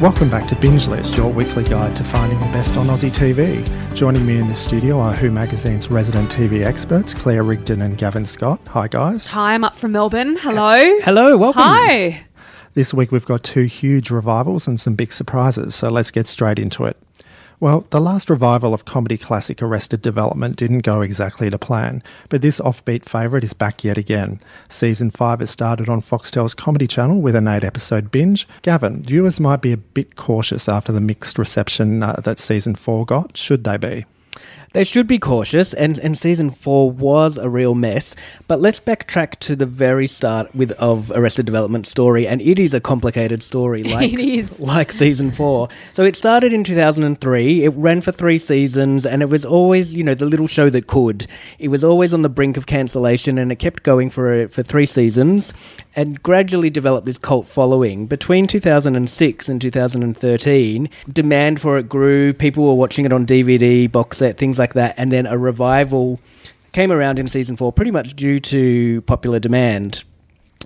Welcome back to Binge List, your weekly guide to finding the best on Aussie TV. Joining me in the studio are Who Magazine's resident TV experts, Claire Rigdon and Gavin Scott. Hi, guys. Hi, I'm up from Melbourne. Uh, hello. Hello, welcome. Hi. This week we've got two huge revivals and some big surprises, so let's get straight into it. Well, the last revival of comedy classic Arrested Development didn't go exactly to plan, but this offbeat favourite is back yet again. Season 5 has started on Foxtel's Comedy Channel with an eight episode binge. Gavin, viewers might be a bit cautious after the mixed reception uh, that season 4 got. Should they be? They should be cautious, and, and season four was a real mess. But let's backtrack to the very start with of Arrested Development story, and it is a complicated story, like It is. like season four. So it started in two thousand and three. It ran for three seasons, and it was always you know the little show that could. It was always on the brink of cancellation, and it kept going for uh, for three seasons, and gradually developed this cult following. Between two thousand and six and two thousand and thirteen, demand for it grew. People were watching it on DVD, box set, things like that, and then a revival came around in season four, pretty much due to popular demand.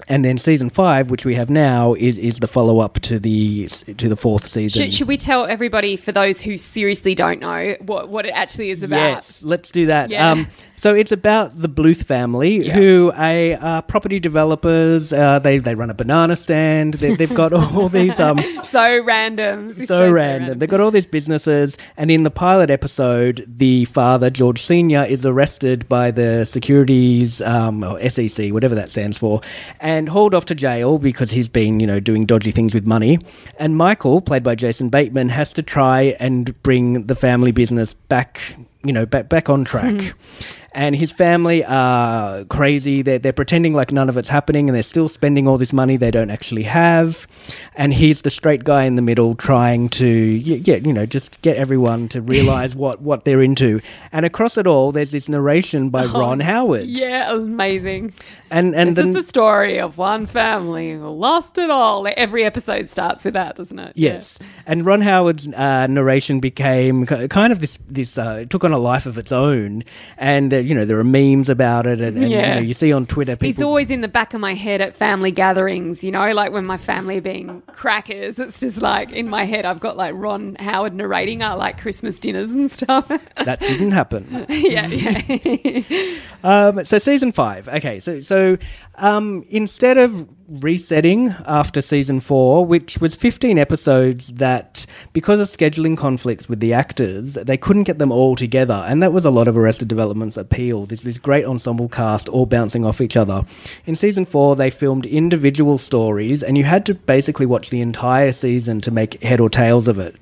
And then season five, which we have now, is, is the follow up to the to the fourth season. Should, should we tell everybody, for those who seriously don't know, what, what it actually is about? Yes, let's do that. Yeah. Um, so it's about the Bluth family, Yeah. who are uh, property developers. Uh, they they run a banana stand. They, they've got all these um, So random. This so show's random. They've got all these businesses, and in the pilot episode, the father George Senior is arrested by the securities um, or SEC, whatever that stands for, and hauled off to jail because he's been you know doing dodgy things with money. And Michael, played by Jason Bateman, has to try and bring the family business back, you know, back back on track. Mm-hmm. And his family are crazy. They're, they're pretending like none of it's happening and they're still spending all this money they don't actually have. And he's the straight guy in the middle trying to, yeah, you know, just get everyone to realize what, what they're into. And across it all, there's this narration by Ron Howard. Yeah, amazing. And, and this the, is the story of one family who lost it all. Every episode starts with that, doesn't it? Yes, and Ron Howard's uh, narration became kind of this. This uh, took on a life of its own, and you know there are memes about it, and, and you, know, you see on Twitter people. He's always in the back of my head at family gatherings, you know, like when my family are being crackers. It's just like in my head, I've got like Ron Howard narrating our like Christmas dinners and stuff. that didn't happen. yeah, yeah. Um, so season five. Okay, so so um, instead of resetting after season four, which was fifteen episodes, that because of scheduling conflicts with the actors, they couldn't get them all together, and that was a lot of Arrested Development's appeal. There's this great ensemble cast all bouncing off each other. In season four, they filmed individual stories, and you had to basically watch the entire season to make head or tails of it.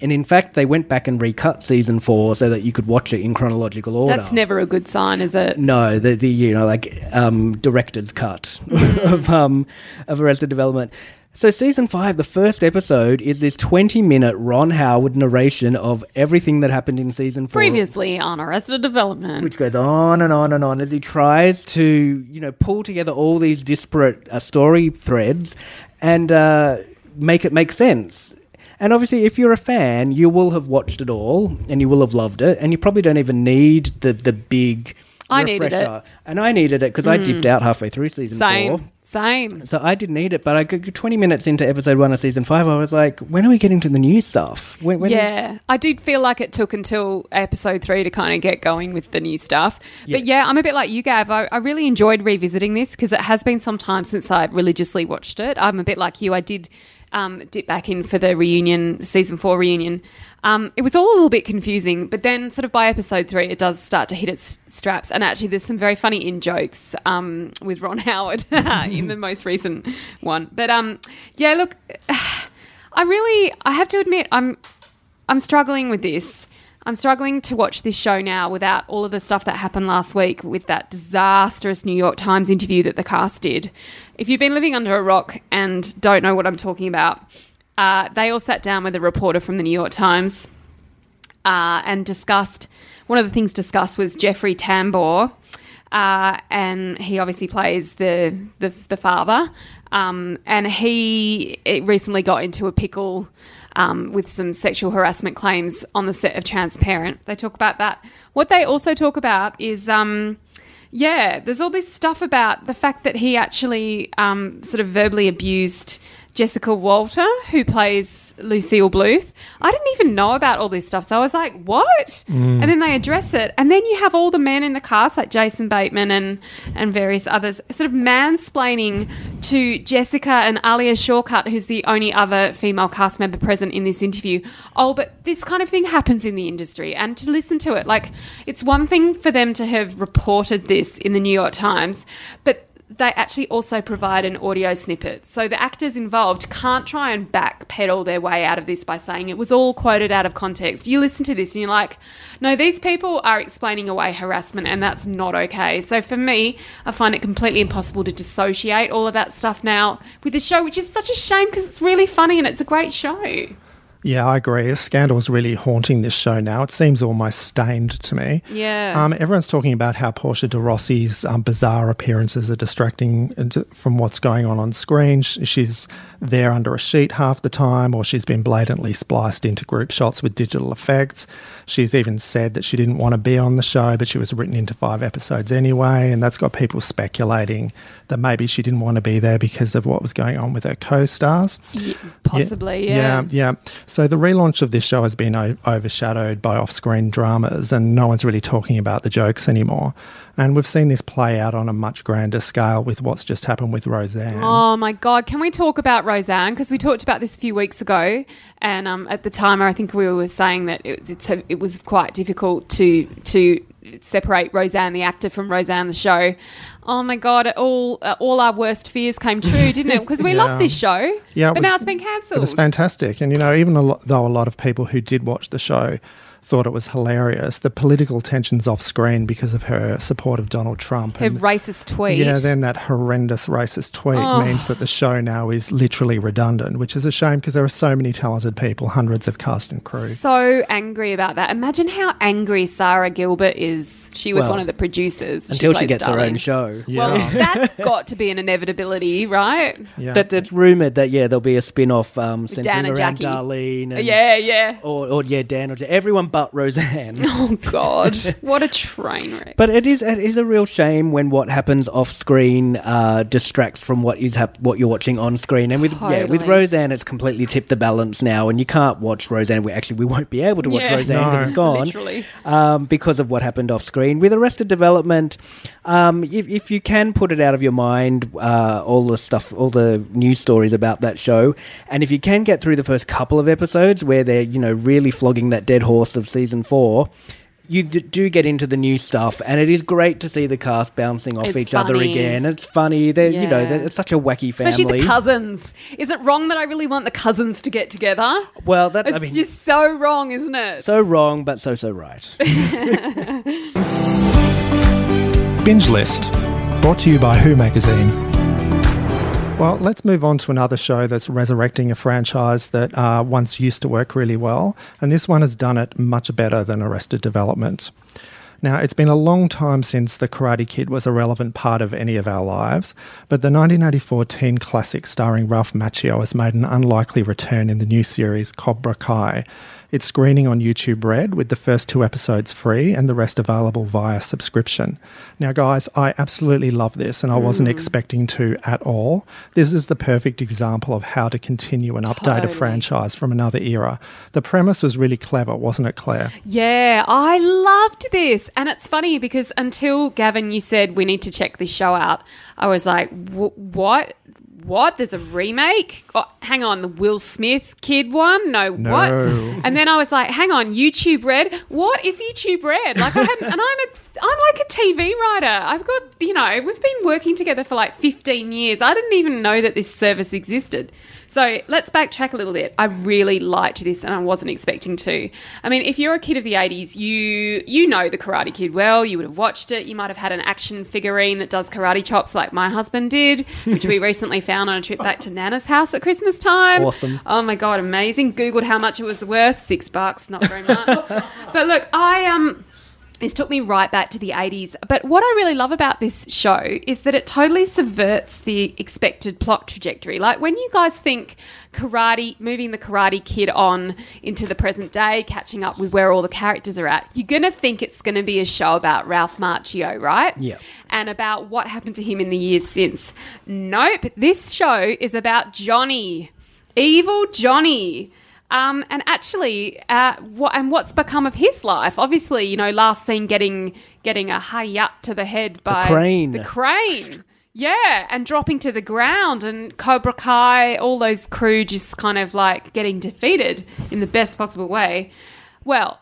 And in fact, they went back and recut season four so that you could watch it in chronological order. That's never a good sign, is it? No, the, the you know like um, director's cut of um, of Arrested Development. So season five, the first episode is this twenty minute Ron Howard narration of everything that happened in season four. Previously on Arrested Development. Which goes on and on and on as he tries to, you know, pull together all these disparate uh, story threads and uh, make it make sense. And obviously, if you're a fan, you will have watched it all and you will have loved it, and you probably don't even need the the big. I needed it. refresher. and I needed it because I mm. dipped out halfway through season Same. four. Same. So I didn't need it, but I got 20 minutes into episode one of season five. I was like, when are we getting to the new stuff? When, when is- yeah, I did feel like it took until episode three to kind of get going with the new stuff. But yeah, I'm a bit like you, Gav. I, I really enjoyed revisiting this because it has been some time since I religiously watched it. I'm a bit like you. I did um, dip back in for the reunion, season four reunion. Um, it was all a little bit confusing, but then sort of by episode three, it does start to hit its straps. And actually, there's some very funny in jokes um, with Ron Howard in the most recent one. But um, yeah, look, I really, I have to admit, I'm, I'm struggling with this. I'm struggling to watch this show now without all of the stuff that happened last week with that disastrous New York Times interview that the cast did. If you've been living under a rock and don't know what I'm talking about, uh, they all sat down with a reporter from the New York Times uh, and discussed. One of the things discussed was Jeffrey Tambor, uh, and he obviously plays the the, the father. Um, and he recently got into a pickle um, with some sexual harassment claims on the set of Transparent. They talk about that. What they also talk about is. Um, yeah, there's all this stuff about the fact that he actually um, sort of verbally abused Jessica Walter, who plays Lucille Bluth. I didn't even know about all this stuff. So I was like, what? And then they address it. And then you have all the men in the cast, like Jason Bateman and, and various others, sort of mansplaining to Jessica and Alia Shawkat, who's the only other female cast member present in this interview. Oh, but this kind of thing happens in the industry. And to listen to it, like, it's one thing for them to have reported this in the New York Times, but they actually also provide an audio snippet. So the actors involved can't try and backpedal their way out of this by saying it was all quoted out of context. You listen to this and you're like, no, these people are explaining away harassment and that's not okay. So for me, I find it completely impossible to dissociate all of that stuff now with the show, which is such a shame because it's really funny and it's a great show. Yeah, I agree. Scandal is really haunting this show now. It seems almost stained to me. Yeah. Um, everyone's talking about how Portia de Rossi's um, bizarre appearances are distracting from what's going on on screen. She's there under a sheet half the time, or she's been blatantly spliced into group shots with digital effects. She's even said that she didn't want to be on the show, but she was written into five episodes anyway, and that's got people speculating that maybe she didn't want to be there because of what was going on with her co-stars. Ye- possibly, yeah. Yeah, yeah. So the relaunch of this show has been o- overshadowed by off-screen dramas, and no one's really talking about the jokes anymore. And we've seen this play out on a much grander scale with what's just happened with Roseanne. Oh my God. Can we talk about Roseanne? Because we talked about this a few weeks ago. And um, at the time, I think we were saying that it, a, it was quite difficult to, to separate Roseanne, the actor, from Roseanne, the show. Oh my God. All, uh, all our worst fears came true, didn't it? Because we Yeah. love this show. Yeah, But was- now it's been cancelled. It was fantastic. And, you know, even a lo- though a lot of people who did watch the show thought it was hilarious, the political tensions off screen because of her support of Donald Trump. Her and- racist tweet. Yeah, then that horrendous racist tweet Oh. means that the show now is literally redundant, which is a shame because there are so many talented people, hundreds of cast and crew. so angry about that. Imagine how angry Sara Gilbert is. She was Well, one of the producers. until she plays gets her Darlene. own show. Well, that's got to be an inevitability, right? Yeah. That that's rumored that yeah there'll be a spin off um, centering Dan and around Jackie. Darlene. And, Yeah, yeah. Or, or yeah, Dan or everyone but Roseanne. Oh God, what a train wreck! But it is it is a real shame when what happens off screen uh, distracts from what is hap- what you're watching on screen. And with yeah, with Roseanne, it's completely tipped the balance now, and you can't watch Roseanne. We actually we won't be able to watch Yeah. Roseanne because No. it's gone, Literally. um, because of what happened off screen. With Arrested Development, um, if, if you can put it out of your mind, uh, all the stuff, all the news stories about that show, and if you can get through the first couple of episodes where they're you know really flogging that dead horse of season four. You d- do get into the new stuff, and it is great to see the cast bouncing off It's each other funny. again. It's funny. They're you know Yeah. they're, it's such a wacky family. Especially the cousins. Is it wrong that I really want the cousins to get together? well, that's It's I mean just so wrong, isn't it? so wrong, but so so right. Binge List, brought to you by Who Magazine. Well, let's move on to another show that's resurrecting a franchise that uh, once used to work really well, and this one has done it much better than Arrested Development. Now, it's been a long time since The Karate Kid was a relevant part of any of our lives, but the 1984 teen classic starring Ralph Macchio has made an unlikely return in the new series Cobra Kai. It's screening on YouTube Red with the first two episodes free and the rest available via subscription. Now, guys, I absolutely love this and I wasn't mm. expecting to at all. This is the perfect example of how to continue and update a franchise from another era. The premise was really clever, wasn't it, Claire? Yeah, I loved this. And it's funny because until Gavin, you said we need to check this show out, I was like, what? What? There's a remake? Oh, hang on, the Will Smith kid one? No, No. what? And then I was like, hang on, YouTube Red? What is YouTube Red? Like I hadn't, and I'm a, I'm like a TV writer. I've got, you know, we've been working together for like 15 years. I didn't even know that this service existed. So let's backtrack a little bit. I really liked this, and I wasn't expecting to. I mean, if you're a kid of the '80s, you you know the Karate Kid well. You would have watched it. You might have had an action figurine that does karate chops, like my husband did, which we recently found on a trip back to Nana's house at Christmas time. Awesome. Oh my god, amazing! Googled how much it was worth. Six bucks, not very much. but look, I um. This took me right back to the 80s. But what I really love about this show is that it totally subverts the expected plot trajectory. Like when you guys think karate, moving the karate kid on into the present day, catching up with where all the characters are at, you're going to think it's going to be a show about Ralph Macchio, right? Yeah. And about what happened to him in the years since. Nope. This show is about Johnny. Evil Johnny. Um, and actually, uh, what and what's become of his life? Obviously, you know, last seen getting getting a hayat to the head by the crane. The crane, yeah, and dropping to the ground, and Cobra Kai, all those crew just kind of like getting defeated in the best possible way. Well,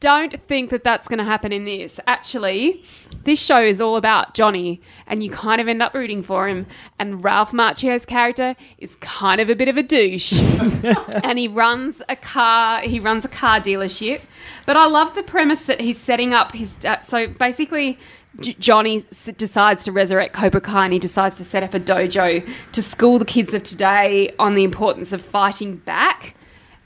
don't think that that's going to happen in this. Actually, this show is all about Johnny, and you kind of end up rooting for him. And Ralph Macchio's character is kind of a bit of a douche, and he runs a car. He runs a car dealership. But I love the premise that he's setting up his. Uh, so basically. J- Johnny s- decides to resurrect Cobra Kai and he decides to set up a dojo to school the kids of today on the importance of fighting back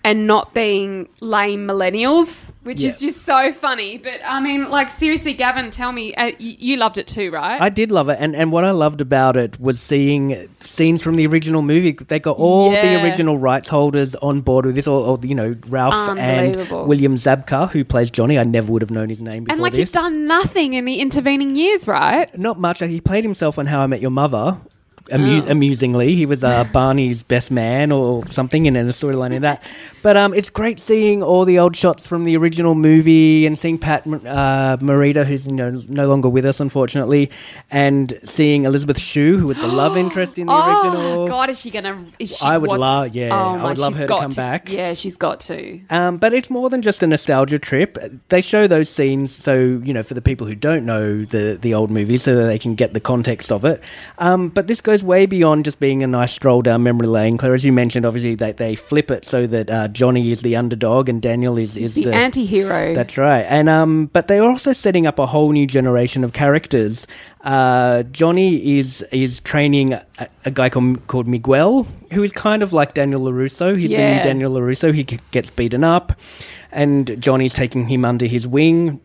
and not being lame millennials, which Yeah. is just so funny. But I mean, like seriously, Gavin, tell me, uh, you, you loved it too, right? I did love it, and, and what I loved about it was seeing scenes from the original movie. They got all Yeah. the original rights holders on board with this. Or, or you know, Ralph and William Zabka, who plays Johnny. I never would have known his name before and like this. he's done nothing in the intervening years, right? Not much. He played himself on How I Met Your Mother. Oh. Amusingly, he was uh, Barney's best man or something, and then a storyline in that. But um, it's great seeing all the old shots from the original movie and seeing Pat uh, Morita, who's you know no longer with us, unfortunately, and seeing Elizabeth Shue, who was the love interest in the oh original. God, is she gonna? Is she, I would love- yeah, oh I would love her to come back. Yeah, she's got to. Um, but it's more than just a nostalgia trip. They show those scenes so you know for the people who don't know the the old movie, so that they can get the context of it. Um, but this goes way beyond just being a nice stroll down memory lane. Claire, as you mentioned, obviously they they flip it so that uh, Johnny is the underdog and Daniel is is the, anti-hero. that's right. And um, but they're also setting up a whole new generation of characters. Uh, Johnny is is training a, a guy called, called Miguel, who is kind of like Daniel LaRusso. He's the Yeah. new Daniel LaRusso. He gets beaten up, and Johnny's taking him under his wing.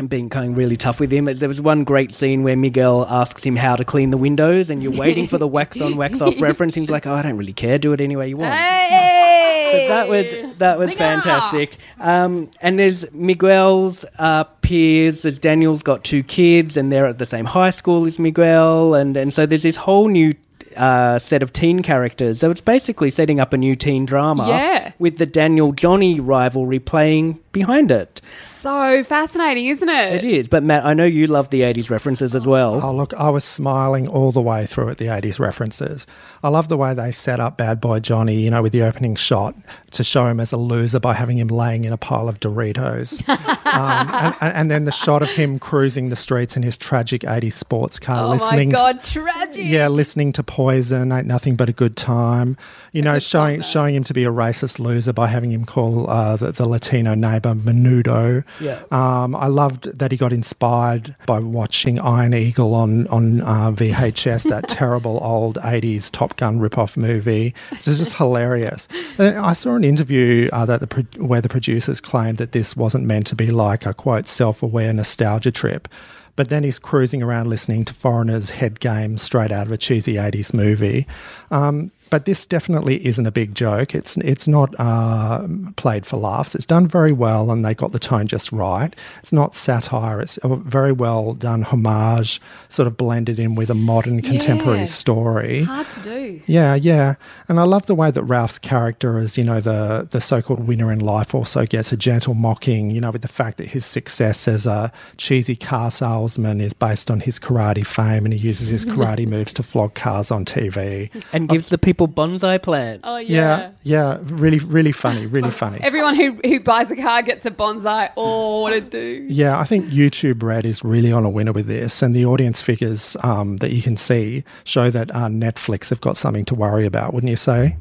And being kind of really tough with him. There was one great scene where Miguel asks him how to clean the windows, and you're waiting for the wax on, wax off reference. He's like, "Oh, I don't really care. Do it any way you want." So that was that was fantastic. Um, and there's Miguel's uh, peers. There's Daniel's got two kids, and they're at the same high school as Miguel, and and so there's this whole new. Uh, set of teen characters. So it's basically setting up a new teen drama Yeah. with the Daniel Johnny rivalry playing behind it. so fascinating, isn't it? It is. But Matt, I know you love the 80s references as well. Oh, look, I was smiling all the way through at the 80s references. I love the way they set up Bad Boy Johnny, you know, with the opening shot to show him as a loser by having him laying in a pile of Doritos. um, and, and, and then the shot of him cruising the streets in his tragic 80s sports car, listening. Oh my listening. God, tragic. yeah, listening to Poison, Ain't Nothing But a Good Time. You know, showing showing him to be a racist loser by having him call uh, the, the Latino neighbor Menudo. Yeah. Um, I loved that he got inspired by watching Iron Eagle on on uh, VHS, that terrible old '80s Top Gun rip-off movie. Which is just hilarious. And I saw an interview uh, that the pro- where the producers claimed that this wasn't meant to be like a quote self-aware nostalgia trip. But then he's cruising around listening to Foreigner's head game straight out of a cheesy 80s movie. Um, but this definitely isn't a big joke. It's it's not uh, played for laughs. It's done very well, and they got the tone just right. It's not satire. It's a very well done homage, sort of blended in with a modern contemporary Yeah. story. Hard to do. Yeah, yeah. And I love the way that Ralph's character as, you know, the the so-called winner in life also gets a gentle mocking, you know, with the fact that his success as a cheesy car salesman is based on his karate fame and he uses his karate moves to flog cars on TV. and gives the people people bonsai plants. Oh Yeah, yeah, really, really funny, really funny. Everyone who, who buys a car gets a bonsai. Oh, what a do. Yeah, I think YouTube Red is really on a winner with this, and the audience figures um, that you can see show that uh, Netflix have got something to worry about, wouldn't you say?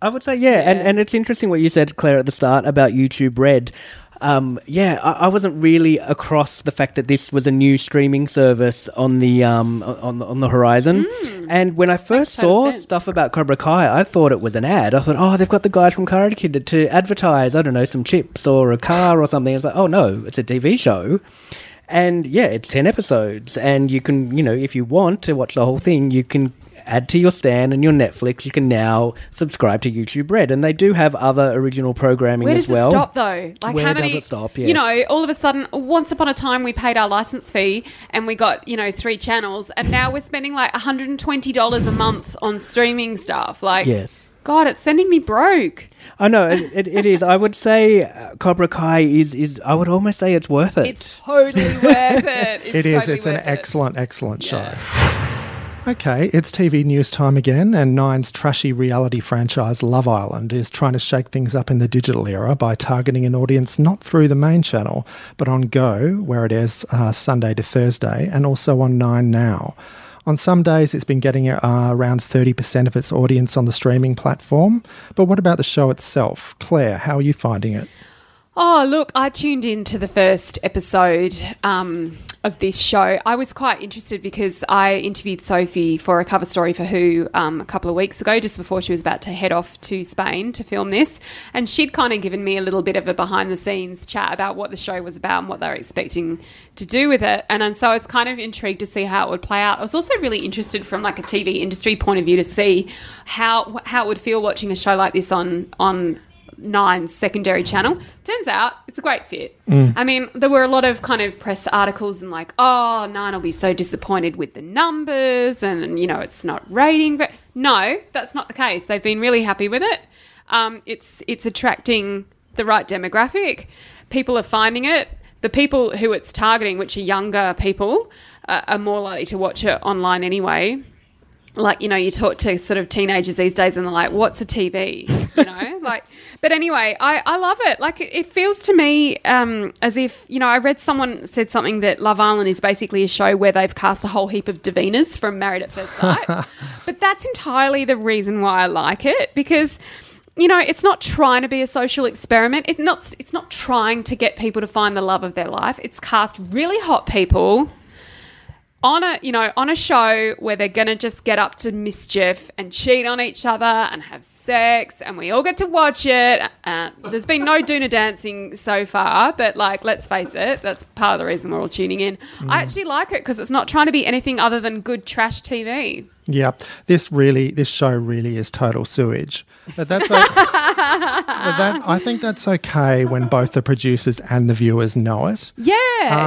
I would say yeah, And, and it's interesting what you said, Claire, at the start about YouTube Red. Um, yeah, I, I wasn't really across the fact that this was a new streaming service on the um, on on the horizon. And when I first total saw stuff about Cobra Kai, I thought it was an ad. I thought, oh, they've got the guys from Karate Kid to, to advertise, I don't know, some chips or a car or something. It's like, oh no, it's a TV show. And yeah, it's 10 episodes. And you can, you know, if you want to watch the whole thing, you can add to your Stan and your Netflix. You can now subscribe to YouTube Red. And they do have other original programming Where as does well. it stop though? Like Where how does many? it stop? You know, all of a sudden, once upon a time, we paid our license fee and we got you know three channels, and now we're spending like one hundred and twenty dollars a month on streaming stuff. Like, Yes. God, it's sending me broke. I know it, it, it is. I would say uh, Cobra Kai is is. I would almost say it's worth it. It's totally worth it. It's It is. totally It's an it. excellent, excellent show. Okay, it's TV news time again, and Nine's trashy reality franchise Love Island is trying to shake things up in the digital era by targeting an audience not through the main channel, but on Go, where it is uh, Sunday to Thursday, and also on Nine Now. On some days, it's been getting uh, around 30% of its audience on the streaming platform. But what about the show itself? Claire, how are you finding it? Oh, look, I tuned in to the first episode um, of this show. I was quite interested because I interviewed Sophie for a cover story for Who um, a couple of weeks ago, just before she was about to head off to Spain to film this. And she'd kind of given me a little bit of a behind the scenes chat about what the show was about and what they were expecting to do with it. And, and so I was kind of intrigued to see how it would play out. I was also really interested from like a TV industry point of view to see how how it would feel watching a show like this on on Nine's secondary channel. Turns out it's a great fit. I mean, there were a lot of kind of press articles and like, oh, Nine will be so disappointed with the numbers and, you know, it's not rating. But no, that's not the case. They've been really happy with it. Um, it's it's attracting the right demographic. People are finding it. The people who it's targeting, which are younger people, uh, are more likely to watch it online anyway like you know you talk to sort of teenagers these days and they're like what's a tv you know like but anyway i i love it like it, it feels to me um as if you know i read someone said something that love island is basically a show where they've cast a whole heap of divinas from married at first sight but that's entirely the reason why i like it because you know, it's not trying to be a social experiment. It's not. It's not trying to get people to find the love of their life. It's cast really hot people on a you know on a show where they're gonna just get up to mischief and cheat on each other and have sex and we all get to watch it. Uh, there's been no doona dancing so far but like let's face it that's part of the reason we're all tuning in. I actually like it because it's not trying to be anything other than good trash tv Yeah, this really, this show really is total sewage. But that's, o- but that I think that's okay when both the producers and the viewers know it. Yeah,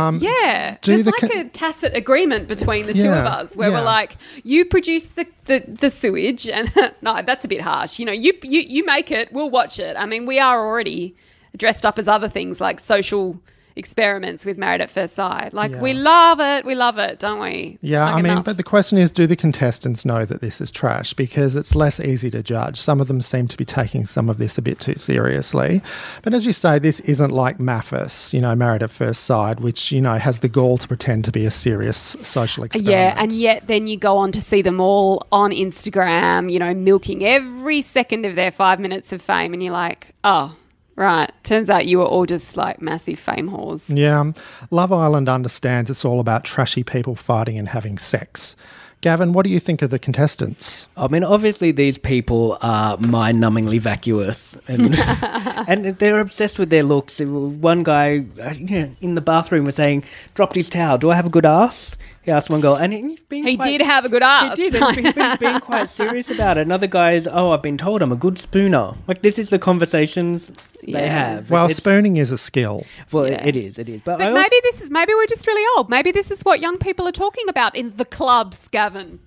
Um, yeah. There's the like co- a tacit agreement between the two of us where yeah. we're like, you produce the, the, the sewage, and no, that's a bit harsh. You know, you, you you make it, we'll watch it. I mean, we are already dressed up as other things like social experiments with Married at First Sight. Like we love it, we love it, don't we? Yeah, Like I mean, enough. but the question is do the contestants know that this is trash? Because it's less easy to judge. Some of them seem to be taking some of this a bit too seriously. But as you say, this isn't like Mathis, you know, Married at First Sight, which, you know, has the gall to pretend to be a serious social uh, experiment. Yeah, and yet then you go on to see them all on Instagram, you know, milking every second of their five minutes of fame, and you're like, oh, right. Turns out you were all just like massive fame whores. Yeah, Love Island understands it's all about trashy people fighting and having sex. Gavin, what do you think of the contestants? I mean, obviously, these people are mind-numbingly vacuous, and, and they're obsessed with their looks. One guy, uh, you know, in the bathroom was saying, "Dropped his towel. Do I have a good ass?" He asked one girl, and he's been He quite- did have a good ass. He did. He's been, being quite serious about it. Another guy is, "Oh, I've been told I'm a good spooner." Like this is the conversations they Yeah. have. Well, It's- spooning is a skill. Well, Yeah. it is. It is. But, I But also- maybe this is maybe we're just really old. Maybe this is what young people are talking about in the clubs, Gavin.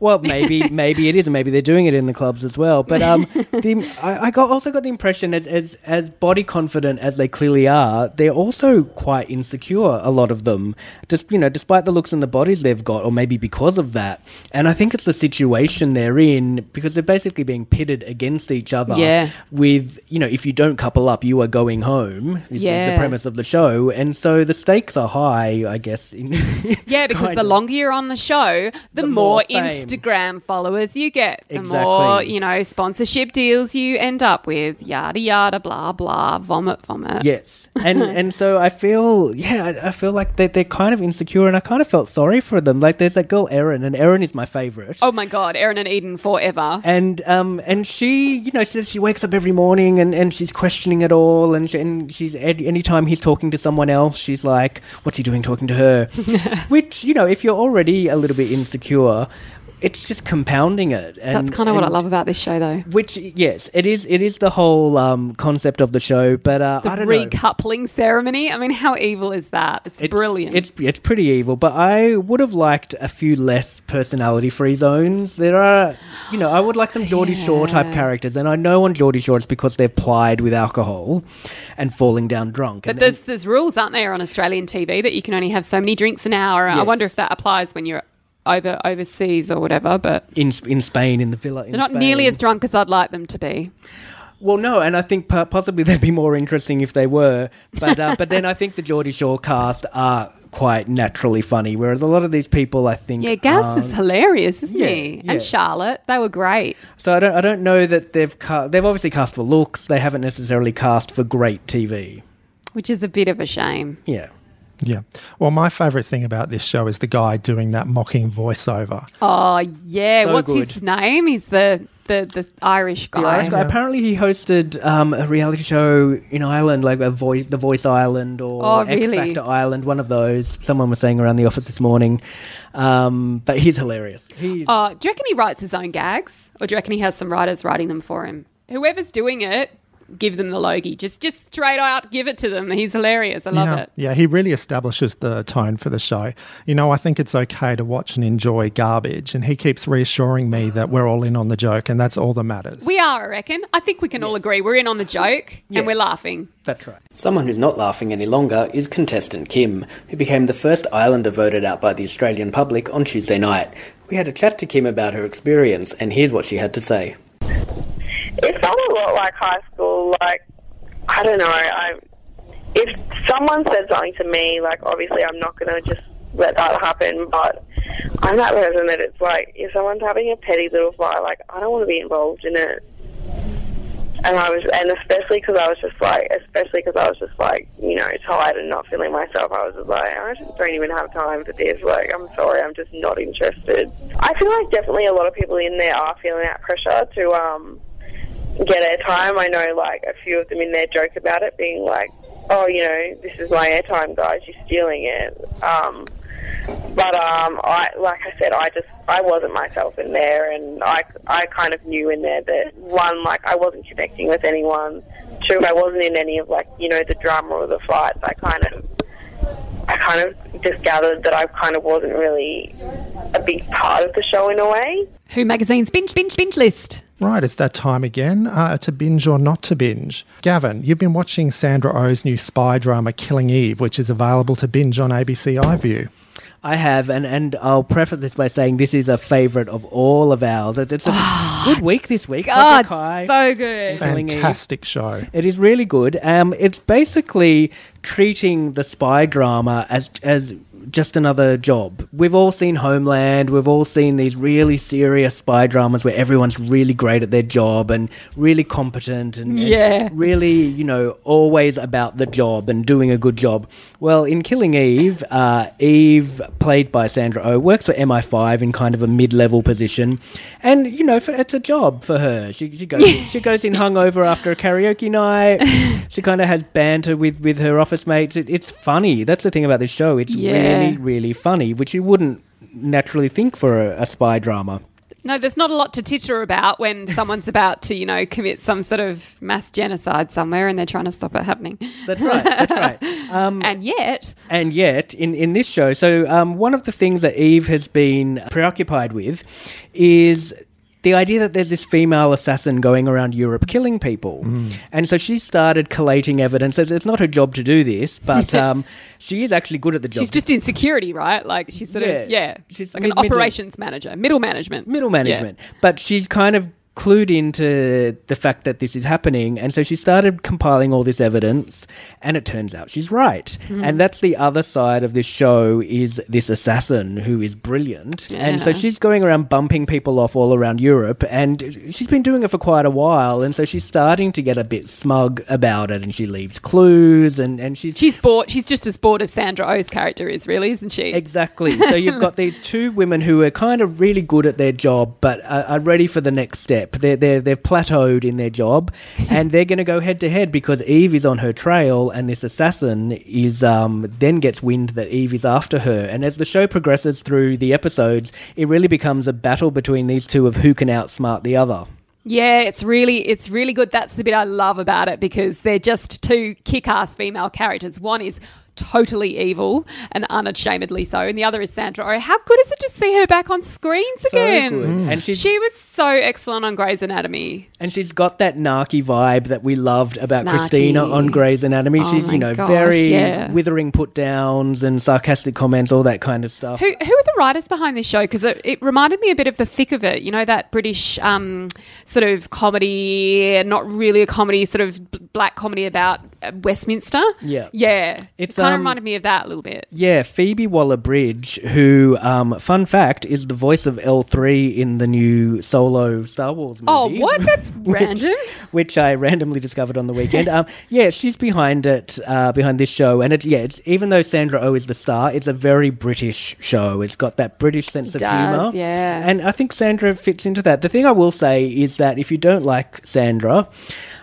Well, maybe maybe it is, and maybe they're doing it in the clubs as well. But um, the, I, I got also got the impression as, as as body confident as they clearly are, they're also quite insecure. A lot of them, just you know, despite the looks and the bodies they've got, or maybe because of that. And I think it's the situation they're in because they're basically being pitted against each other. Yeah. With you know, if you don't couple up, you are going home. This is the premise of the show, and so the stakes are high, I guess. In Yeah, because the longer you're on the show, the, The more, more. Instagram followers you get. The Exactly. more, you know, sponsorship deals you end up with. Yada yada blah blah. Vomit vomit. Yes, and and so I feel yeah, I, I feel like they they're kind of insecure, and I kind of felt sorry for them. Like there's that girl Erin, and Erin is my favorite. Oh my god, Erin and Eden forever. And um and she you know says she wakes up every morning and, and she's questioning it all and she, and she's anytime he's talking to someone else she's like what's he doing talking to her which you know if you're already a little bit insecure it's just compounding it and, That's kind of what I love about this show, though. which yes it is it is the whole um concept of the show but uh The I don't know recoupling ceremony. I mean, how evil is that? It's, brilliant. It's it's pretty evil, but I would have liked a few less personality free zones. There are, you know, I would like some Geordie Shore type characters, and I know on Geordie Shore it's because they're plied with alcohol and falling down drunk. but and, there's there's rules, aren't there, on Australian TV that you can only have so many drinks an hour. I wonder if that applies when you're over overseas or whatever. But in in Spain in the villa, in they're not Spain. nearly as drunk as I'd like them to be. Well, no, and I think possibly they'd be more interesting if they were. But uh, but then I think the Geordie Shore cast are quite naturally funny, whereas a lot of these people, I think, Yeah, Gaz aren't. is hilarious, isn't yeah, he? yeah. And Charlotte, they were great. So I don't I don't know that they've ca- they've obviously cast for looks. They haven't necessarily cast for great TV. Which is a bit of a shame. Yeah. Yeah. Well, my favourite thing about this show is the guy doing that mocking voiceover. Oh yeah, So what's good. his name? He's the the, the Irish guy. The Irish guy. Apparently, he hosted um, a reality show in Ireland, like a voice, The Voice Island or Oh, X? Factor Island, one of those. Someone was saying around the office this morning. Um, but he's hilarious. He's Oh, do you reckon he writes his own gags, or do you reckon he has some writers writing them for him? Whoever's doing it, give them the Logie. Just just straight out, give it to them. He's hilarious. I love yeah. it. Yeah, he really establishes the tone for the show. You know, I think it's okay to watch and enjoy garbage, and he keeps reassuring me that we're all in on the joke, and that's all that matters. We are, I reckon. I think we can all agree we're in on the joke Yeah. and we're laughing. that's right. Someone who's not laughing any longer is contestant Kim, who became the first Islander voted out by the Australian public on Tuesday night. We had a chat to Kim about her experience, and here's what she had to say. it felt a lot like high school. Like I don't know. I if someone said something to me, like obviously I'm not to just let that happen. But I'm that person that it's like if someone's having a petty little fight, like I don't want to be involved in it. And I was, and especially because I was just like, especially because I was just like, you know, tired and not feeling myself. I was just like, I just don't even have time for this. Like, I'm sorry, I'm just not interested. I feel like definitely a lot of people in there are feeling that pressure to um, get airtime. I know like a few of them in there joke about it, being like, "Oh, you know, this is my airtime, guys. You're stealing it." Um, but um, I, like I said, I just I wasn't myself in there, and I, I kind of knew in there that one, like I wasn't connecting with anyone. Two, I wasn't in any of like you know the drama or the fights. I kind of I kind of just gathered that I kind of wasn't really a big part of the show in a way. Who Magazine's binge, binge, binge list. Right, it's that time again. Uh, to binge or not to binge. Gavin, you've been watching Sandra Oh's new spy drama, Killing Eve, which is available to binge on ABC iView. I have, and, and I'll preface this by saying this is a favourite of all of ours. It- It's a good week this week. God, Kai. so good. Fantastic show. It is really good. Um, it's basically treating the spy drama as as just another job. We've all seen Homeland. We've all seen these really serious spy dramas where everyone's really great at their job and really competent and, and really, you know, always about the job and doing a good job. Well, in Killing Eve, uh, Eve, played by Sandra Oh, works for MI5 in kind of a mid-level position, and you know, for, it's a job for her. She she goes she goes in hungover after a karaoke night. she kind of has banter with with her office mates. It, it's funny. That's the thing about this show. It's Yeah. really really funny, which you wouldn't naturally think for a, a spy drama. No, there's not a lot to titter about when someone's about to, you know, commit some sort of mass genocide somewhere and they're trying to stop it happening. That's right. That's right. Um, And yet, And yet, in, in this show, so um, one of the things that Eve has been preoccupied with is the idea that there's this female assassin going around Europe killing people. And so she started collating evidence. It's, not her job to do this, but um, she is actually good at the job. she's just in security, right? Like she's sort Yeah. of, yeah, She's like mid- an operations manager, middle management. middle Yeah. management. But she's kind of clued into the fact that this is happening and so she started compiling all this evidence and it turns out she's right Hmm. and that's the other side of this show is this assassin who is brilliant and so she's going around bumping people off all around Europe and she's been doing it for quite a while and so she's starting to get a bit smug about it and she leaves clues and, and she's She's bored. She's just as bored as Sandra Oh's character is, really, isn't she? Exactly. So you've got these two women who are kind of really good at their job, but are, are ready for the next step. They're, they're, they've plateaued in their job, and they're going to go head to head because Eve is on her trail, and this assassin is um, then gets wind that Eve is after her. And as the show progresses through the episodes, it really becomes a battle between these two of who can outsmart the other. Yeah, it's really it's really good. That's the bit I love about it because they're just two kick-ass female characters. One is totally evil and unashamedly so, and the other is Sandra Oh. How good is it to see her back on screens So again? good. And she's She was so excellent on Grey's Anatomy. And she's got that narky vibe that we loved about Snarky. Cristina on Grey's Anatomy. Oh she's, my you know, gosh, very yeah. withering put downs and sarcastic comments, all that kind of stuff. Who, who are the writers behind this show? Because it, it reminded me a bit of the thick of it. You know that British um, sort of comedy, not really a comedy, sort of b- black comedy about Westminster. Yeah. yeah. It's, it kind um, of reminded me of that a little bit. Yeah, Phoebe Waller Bridge, who, um, fun fact, is the voice of L3 in the new solo Star Wars movie. Oh, what? That's which- random. Which I randomly discovered on the weekend. um, yeah, she's behind it, uh, behind this show, and it's yeah, it's even though Sandra Oh is the star, it's a very British show. It's got that British sense It of does, humour, yeah. and I think Sandra fits into that. The thing I will say is that if you don't like Sandra.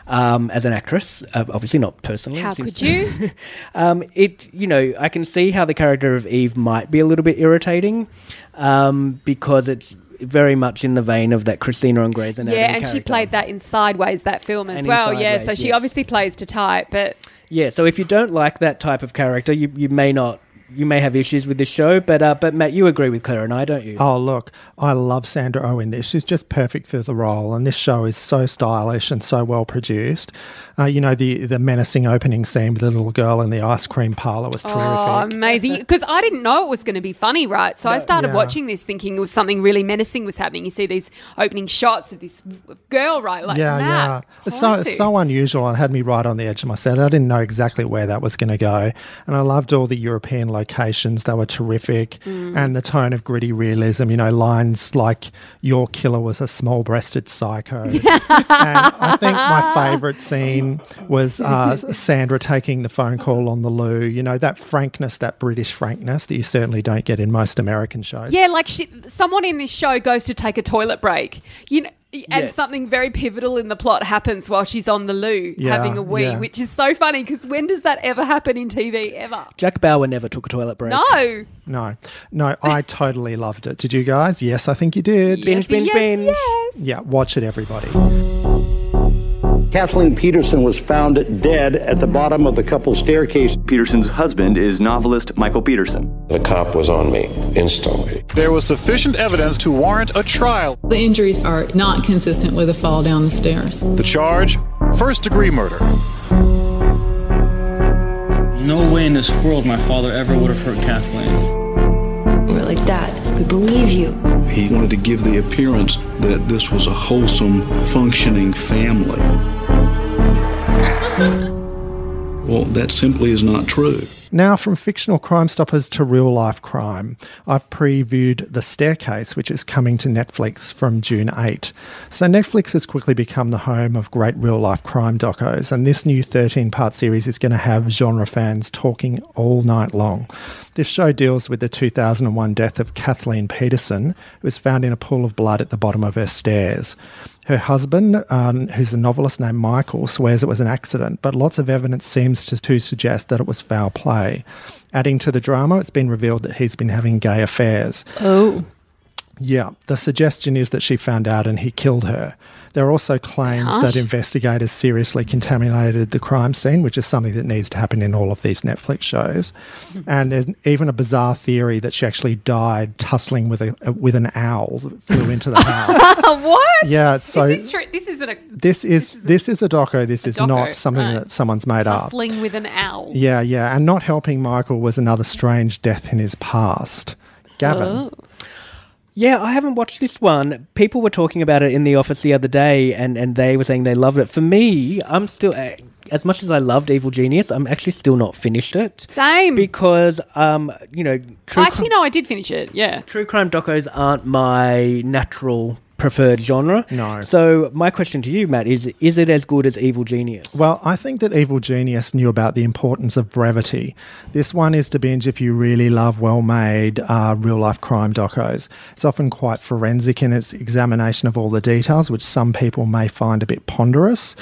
Um, as an actress, uh, obviously not personally. How could you? um, it you know I can see how the character of Eve might be a little bit irritating um, because it's very much in the vein of that Cristina on Grey's Anatomy. yeah, and she played that in Sideways, that film as And well. yeah, so she yes. obviously plays to type, but Yeah, so if you don't like that type of character, you you may not you may have issues with this show, but uh, but Matt, you agree with Claire and I, don't you? Oh, look, I love Sandra Oh in this. She's just perfect for the role, and this show is so stylish and so well produced. Uh, you know, the, the menacing opening scene with the little girl in the ice cream parlor was terrific. Oh, amazing! Because I didn't know it was going to be funny, right? So I started Yeah. watching this thinking it was something really menacing was happening. You see these opening shots of this girl, right? Like yeah, that. yeah. It's so, it's so unusual and had me right on the edge of my seat. I didn't know exactly where that was going to go. And I loved all the European locations. They were terrific. Mm. And the tone of gritty realism, you know, lines like, your killer was a small breasted psycho. and I think my favourite scene was uh, Sandra taking the phone call on the loo. You know, that frankness, that British frankness that you certainly don't get in most American shows. Yeah, like she, someone in this show goes to take a toilet break. You know. And Yes. something very pivotal in the plot happens while she's on the loo Yeah, having a wee, yeah. which is so funny because when does that ever happen in TV ever? Jack Bauer never took a toilet break. No. No, no, I totally loved it. Did you guys? Yes, I think you did. Binge, binge, yes, binge. yes. Yeah, watch it, everybody. Kathleen Peterson was found dead at the bottom of the couple's staircase. Peterson's husband is novelist Michael Peterson. The cop was on me instantly. There was sufficient evidence to warrant a trial. The injuries are not consistent with a fall down the stairs. The charge first degree murder. No way in this world my father ever would have hurt Kathleen. We're like, Dad, we believe you. He wanted to give the appearance that this was a wholesome, functioning family. Well, that simply is not true. Now, from fictional Crime Stoppers to real life crime, I've previewed The Staircase, which is coming to Netflix from June 8. So, Netflix has quickly become the home of great real life crime docos, and this new 13 part series is going to have genre fans talking all night long. This show deals with the 2001 death of Kathleen Peterson, who was found in a pool of blood at the bottom of her stairs. Her husband, um, who's a novelist named Michael, swears it was an accident, but lots of evidence seems to, to suggest that it was foul play. Adding to the drama, it's been revealed that he's been having gay affairs. Oh. Yeah, the suggestion is that she found out and he killed her. There are also claims harsh. that investigators seriously contaminated the crime scene, which is something that needs to happen in all of these Netflix shows. Hmm. And there's even a bizarre theory that she actually died tussling with a uh, with an owl that flew into the house. what? Yeah, so this is true. This isn't a this is this is a doco. This is doco, not something right. that someone's made up. tussling with an owl. Yeah, yeah, and not helping Michael was another strange death in his past. Gavin, Oh. Yeah, I haven't watched this one. People were talking about it in the office the other day, and, and they were saying they loved it. For me, I'm still as much as I loved Evil Genius, I'm actually still not finished it Same. because um you know true Actually, no, I did finish it. Yeah. true crime docos aren't my natural preferred genre. No. So my question to you, Matt, is is it as good as Evil Genius? Well, I think that Evil Genius knew about the importance of brevity. This one is to binge if you really love well made uh, real life crime docos. It's often quite forensic in its examination of all the details, which some people may find a bit ponderous.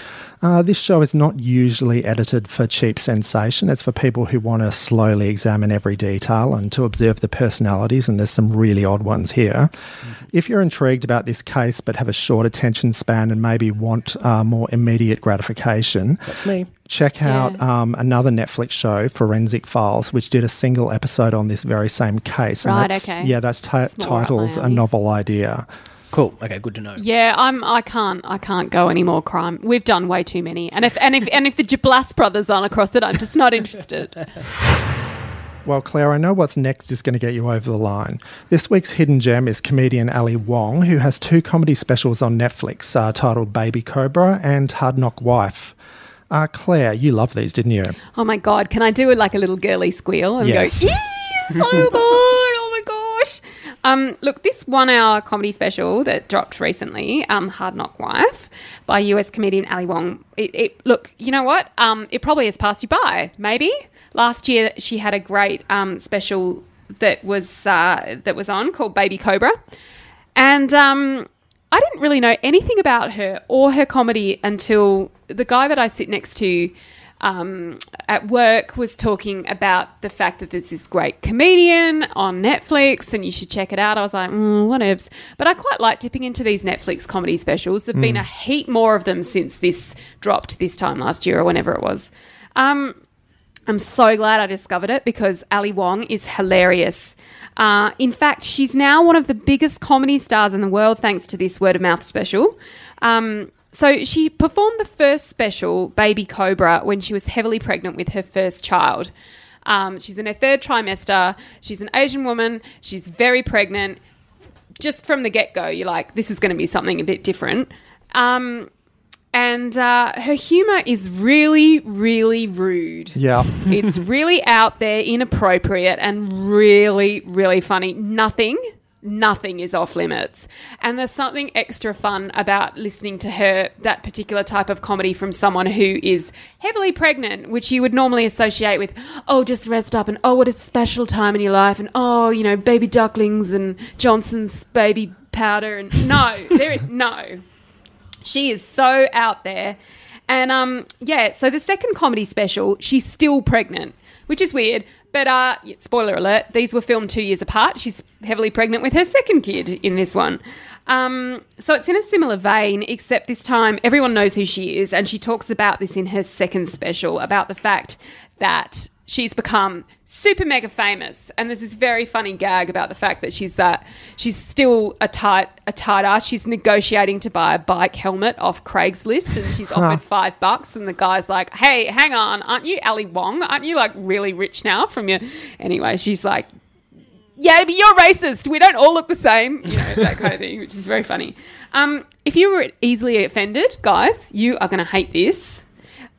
Uh, this show is not usually edited for cheap sensation. It's for people who want to slowly examine every detail and to observe the personalities, and there's some really odd ones here. If you're intrigued about this case but have a short attention span and maybe want uh, more immediate gratification, That's me. check out um, another Netflix show, Forensic Files, which did a single episode on this very same case. Right, that's, okay. Yeah, that's ti- It's more up titled A. Novel Idea. Cool. Okay, good to know. Yeah, I'm. I can't. I can't go any more crime. We've done way too many. And if and if and if the Jablas brothers aren't across it, I'm just not interested. Well, Claire, I know what's next is going to get you over the line. This week's hidden gem is comedian Ali Wong, who has two comedy specials on Netflix uh, titled Baby Cobra and Hard Knock Wife. Uh, Claire, you love these, didn't you? Oh my god, can I do like a little girly squeal and Yes. go? "Ee, so good! Um, look, this one-hour comedy special that dropped recently, um, "Hard Knock Wife," by US comedian Ali Wong. It, it look, you know what? Um, it probably has passed you by. Maybe last year she had a great um, special that was uh, that was on called Baby Cobra, and um, I didn't really know anything about her or her comedy until the guy that I sit next to um, at work was talking about the fact that there's this great comedian on Netflix and you should check it out. I was like, mm, whatevs. But I quite like dipping into these Netflix comedy specials. There've been a heap more of them since this dropped this time last year or whenever it was. Um, I'm so glad I discovered it because Ali Wong is hilarious. Uh, in fact, she's now one of the biggest comedy stars in the world thanks to this word of mouth special. Um, so she performed the first special, Baby Cobra, when she was heavily pregnant with her first child. Um, she's in her third trimester. She's an Asian woman. She's very pregnant. Just from the get go, you're like, this is going to be something a bit different. Um, and uh, her humor is really, really rude. Yeah. it's really out there, inappropriate, and really, really funny. Nothing, nothing is off limits. And there's something extra fun about listening to her, that particular type of comedy from someone who is heavily pregnant, which you would normally associate with, oh, just rest up, and oh, what a special time in your life, and oh, you know, baby ducklings and Johnson's baby powder. And no, there is no. She is so out there. And um, yeah, so the second comedy special, she's still pregnant, which is weird. But uh, spoiler alert, these were filmed two years apart. She's heavily pregnant with her second kid in this one. Um, so it's in a similar vein, except this time everyone knows who she is, and she talks about this in her second special about the fact that she's become super mega famous and there's this very funny gag about the fact that she's uh, she's still a tight a tight ass she's negotiating to buy a bike helmet off Craigslist and she's offered 5 bucks and the guy's like hey hang on aren't you Ali Wong aren't you like really rich now from your anyway she's like yeah, but you're racist. We don't all look the same. You know, that kind of thing, which is very funny. Um, if you were easily offended, guys, you are going to hate this.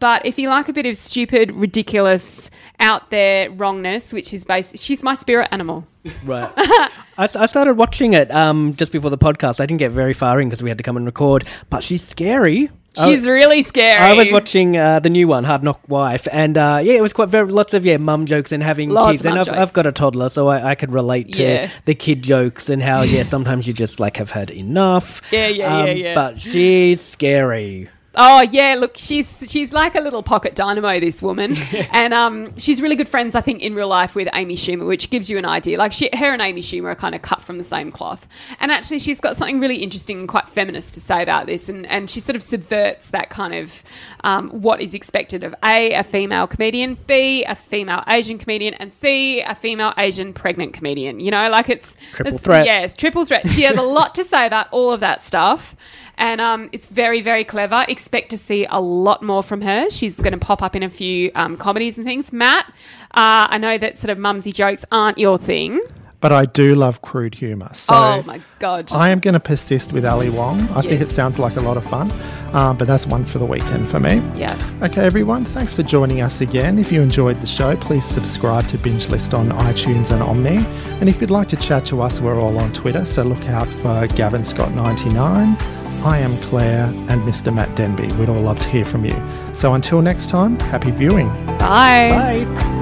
But if you like a bit of stupid, ridiculous, out there wrongness, which is based, she's my spirit animal. Right. I started watching it um, just before the podcast. I didn't get very far in because we had to come and record, but she's scary. I- She's really scary. I was watching uh, the new one, Hard Knock Wife, and uh, yeah, it was quite very lots of yeah mum jokes and having Lots kids. And I've. I've got a toddler, so I, I could relate to Yeah. the kid jokes and how yeah sometimes you just like have had enough. Yeah, yeah, yeah, Um, yeah. But she's scary. Oh yeah, look, she's she's like a little pocket dynamo, this woman, and um, she's really good friends, I think, in real life with Amy Schumer, which gives you an idea. Like she, her and Amy Schumer are kind of cut from the same cloth, and actually, she's got something really interesting and quite feminist to say about this, and and she sort of subverts that kind of um, what is expected of a a female comedian, b a female Asian comedian, and c a female Asian pregnant comedian. You know, like it's Triple threat. Yeah, it's triple threat. She has a lot to say about all of that stuff. And um, it's very, very clever. Expect to see a lot more from her. She's going to pop up in a few um, comedies and things. Matt, uh, I know that sort of mumsy jokes aren't your thing. But I do love crude humour. So oh my god! I am going to persist with Ali Wong. I think it sounds like a lot of fun, um, but that's one for the weekend for me. Yeah. Okay, everyone, thanks for joining us again. If you enjoyed the show, please subscribe to Binge List on iTunes and Omny. And if you'd like to chat to us, we're all on Twitter, so look out for Gavin Scott99. I am Claire and Mr. Matt Denby. We'd all love to hear from you. So until next time, happy viewing. Bye. Bye.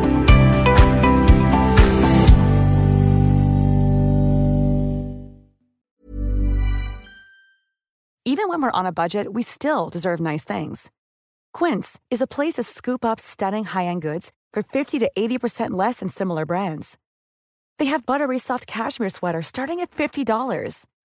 Even when we're on a budget, we still deserve nice things. Quince is a place to scoop up stunning high-end goods for 50 to 80% less than similar brands. They have buttery soft cashmere sweaters starting at $50,